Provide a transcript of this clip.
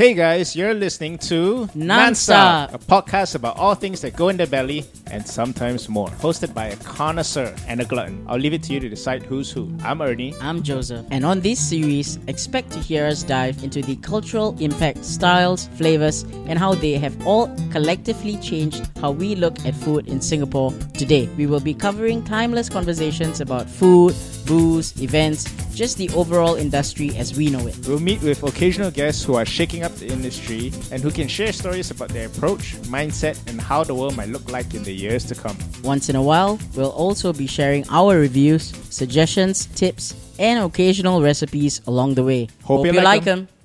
Hey guys, you're listening to Naanstaap. a podcast about all things that go in the belly and sometimes more. Hosted by a connoisseur and a glutton. I'll leave it to you to decide who's who. I'm Ernie. I'm Joseph, and on this series, expect to hear us dive into the cultural impact, styles, flavors, and how they have all collectively changed how we look at food in Singapore today. We will be covering timeless conversations about food, booze, events, just the overall industry as we know it. We'll meet with occasional guests who are shaking up the industry and who can share stories about their approach, mindset, and how the world might look like in the years to come. Once in a while, we'll also be sharing our reviews, suggestions, tips, and occasional recipes along the way. Hope you you like like 'em. them.